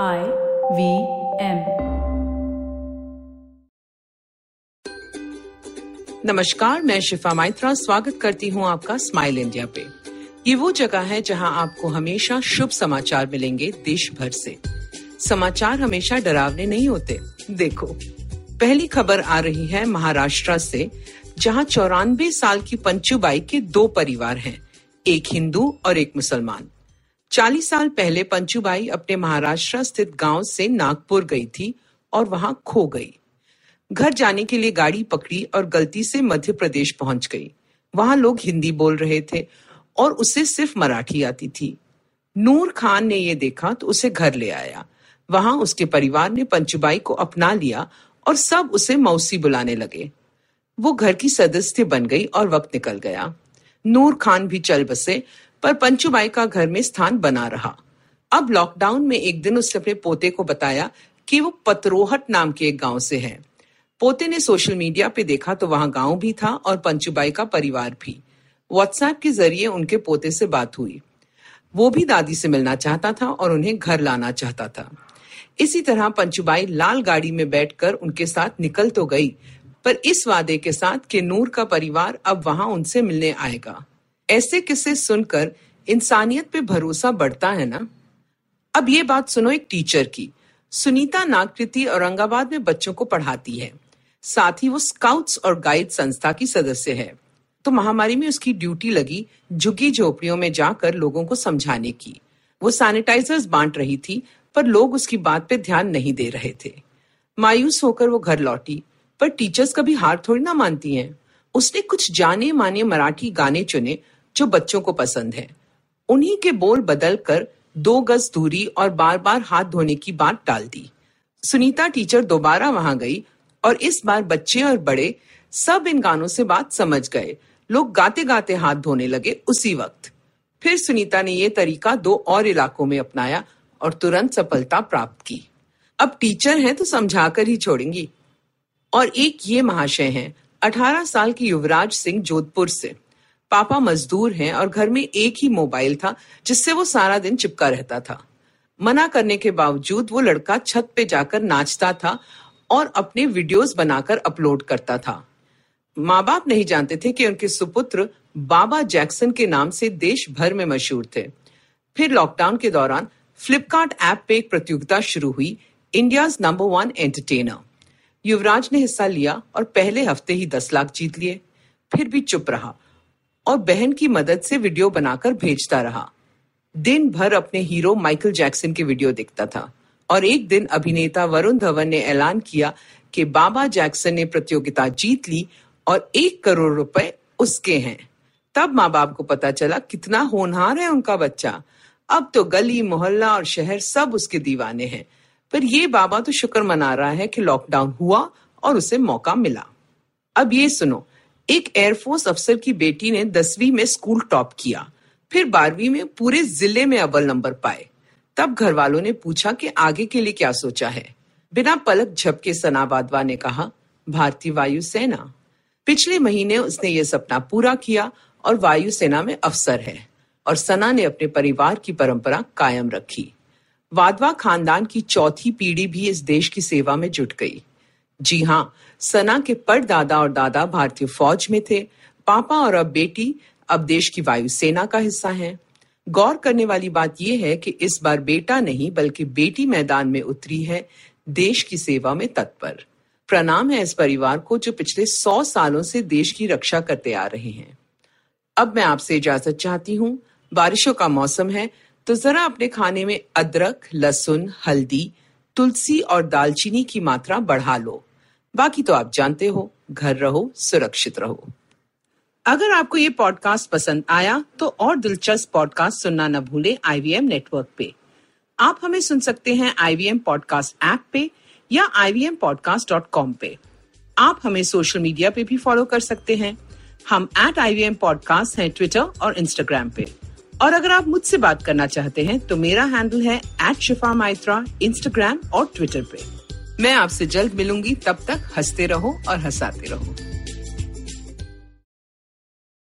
I V M. नमस्कार, मैं शिफा माइत्रा, स्वागत करती हूँ आपका स्माइल इंडिया पे। ये वो जगह है जहाँ आपको हमेशा शुभ समाचार मिलेंगे देश भर से। समाचार हमेशा डरावने नहीं होते। देखो, पहली खबर आ रही है महाराष्ट्र से, जहाँ चौरानबे साल की पंचूबाई के दो परिवार हैं, एक हिंदू और एक मुसलमान। चालीस साल पहले पंचूबाई अपने महाराष्ट्र स्थित गाँव से नागपुर गई थी और वहाँ खो गई। घर जाने के लिए गाड़ी पकड़ी और गलती से मध्य प्रदेश पहुँच गई। वहाँ लोग हिंदी बोल रहे थे और उसे सिर्फ़ मराठी आती थी। नूर खान ने ये देखा तो उसे घर ले आया। वहाँ उसके परिवार ने पंचुबाई को अपना लिया और सब उसे मौसी बुलाने लगे। वो घर की सदस्य बन गई और वक्त निकल गया। नूर खान भी चल बसे पर पंचुबाई का घर में स्थान बना रहा। अब लॉकडाउन में एक दिन उसने अपने पोते को बताया कि वो पतरोहट नाम के एक गाँव से है। पोते ने सोशल मीडिया पे देखा तो वहाँ गाँव भी था और पंचुबाई का परिवार भी। व्हाट्सएप के ज़रिए उनके पोते से बात हुई। वो भी दादी से मिलना चाहता था और उन्हें घर लाना चाहता था। इसी तरह पंचुबाई लाल गाड़ी में बैठकर उनके साथ निकल तो गई, पर इस वादे के साथ कि नूर का परिवार अब वहाँ उनसे मिलने आएगा। ऐसे किस्से सुनकर इंसानियत पे भरोसा बढ़ता है ना? अब ये बात सुनो एक टीचर की। सुनीता नागकृति औरंगाबाद में बच्चों को पढ़ाती है। साथ ही वो स्काउट्स और गाइड संस्था की सदस्य है। तो महामारी में उसकी ड्यूटी लगी झुग्गी झोपड़ियों में जाकर लोगों को समझाने की। वो सैनिटाइजर्स बांट रही थी, पर लोग उसकी बात पे ध्यान नहीं दे रहे थे। मायूस होकर वो घर लौटी, पर टीचर्स कभी हार थोड़ी ना मानती हैं। उसने कुछ जाने माने मराठी गाने चुने जो बच्चों को पसंद है। उन्हीं के बोल बदल कर दो गज दूरी और बार बार हाथ धोने की बात टाल दी। सुनीता टीचर दोबारा वहाँ गई और इस बार बच्चे और बड़े सब इन गानों से बात समझ गए। लोग गाते गाते हाथ धोने लगे उसी वक्त। फिर सुनीता ने यह तरीका दो और इलाकों में अपनाया और तुरंत सफलता प्राप्त की। अब टीचर हैं तो समझा कर ही छोड़ेंगी। और एक ये महाशय हैं 18 साल की युवराज सिंह जोधपुर से। पापा मजदूर हैं और घर में एक ही मोबाइल था, जिससे वो सारा दिन चिपका रहता था। मना करने के बावजूद वो लड़का छत पे जाकर नाचता था और अपने वीडियोस बनाकर अपलोड करता था। माँ बाप नहीं जानते थे कि उनके सुपुत्र बाबा जैक्सन के नाम से देश भर में मशहूर थे। फिर लॉकडाउन के दौरान फ्लिपकार्ट ऐप पे एक प्रतियोगिता शुरू हुई India number one entertainer. Yuvraj ने हिस्सा लिया और पहले हफ़्ते ही दस लाख जीत लिए। फिर भी चुप रहा। और बहन की मदद से वीडियो बनाकर भेजता रहा। दिन भर अपने हीरो माइकल जैक्सन के वीडियो देखता था और एक दिन अभिनेता वरुण धवन ने ऐलान किया कि बाबा जैक्सन ने प्रतियोगिता जीत ली और एक करोड़ रुपए उसके हैं। तब माँ बाप को पता चला कितना होनहार है उनका बच्चा। अब तो गली, मोहल्ला और शहर सब उसके दीवाने हैं। पर ये बाबा तो शुक्र मना रहा है कि लॉकडाउन हुआ और उसे मौका मिला। अब ये सुनो एक एयरफोर्स अफसर की बेटी ने दसवीं में स्कूल टॉप किया। फिर बारहवीं में पूरे ज़िले में अव्वल नंबर पाए। तब घर वालों ने पूछा कि आगे के लिए क्या सोचा है। बिना पलक झपके सना बादवा ने कहा, भारतीय वायुसेना। पिछले महीने उसने ये सपना पूरा किया और वायुसेना में अफसर है और सना ने अपने परिवार की परंपरा कायम रखी। वादवा खानदान की चौथी पीढ़ी भी इस देश की सेवा में जुट गई। जी हाँ सना के परदादा और दादा भारतीय फौज में थे। पापा और अब बेटी अब देश की वायुसेना का हिस्सा हैं। गौर करने वाली बात यह है कि इस बार बेटा नहीं, बल्कि बेटी मैदान में उतरी है, देश की सेवा में तत्पर। प्रणाम है इस परिवार को जो पिछले सौ सालों से देश की रक्षा करते आ रहे हैं। अब मैं आपसे इजाज़त चाहती हूँ, बारिशों का मौसम है तो जरा अपने खाने में अदरक, लहसुन, हल्दी, तुलसी और दालचीनी की मात्रा बढ़ा लो। बाकी तो आप जानते हो, घर रहो, सुरक्षित रहो। अगर आपको ये पॉडकास्ट पसंद आया तो और दिलचस्प पॉडकास्ट सुनना न भूले आईवीएम नेटवर्क पे। आप हमें सुन सकते हैं आईवीएम पॉडकास्ट ऐप पे या आई पे। आप हमें सोशल मीडिया पे भी फॉलो कर सकते हैं। हम एट आईवीएम पॉडकास्ट हैं ट्विटर और इंस्टाग्राम पे। और अगर आप मुझसे बात करना चाहते हैं तो मेरा हैंडल है एट शिफा माइत्रा इंस्टाग्राम और ट्विटर पे। मैं आपसे जल्द मिलूँगी तब तक हँसते रहो और हंसाते रहो।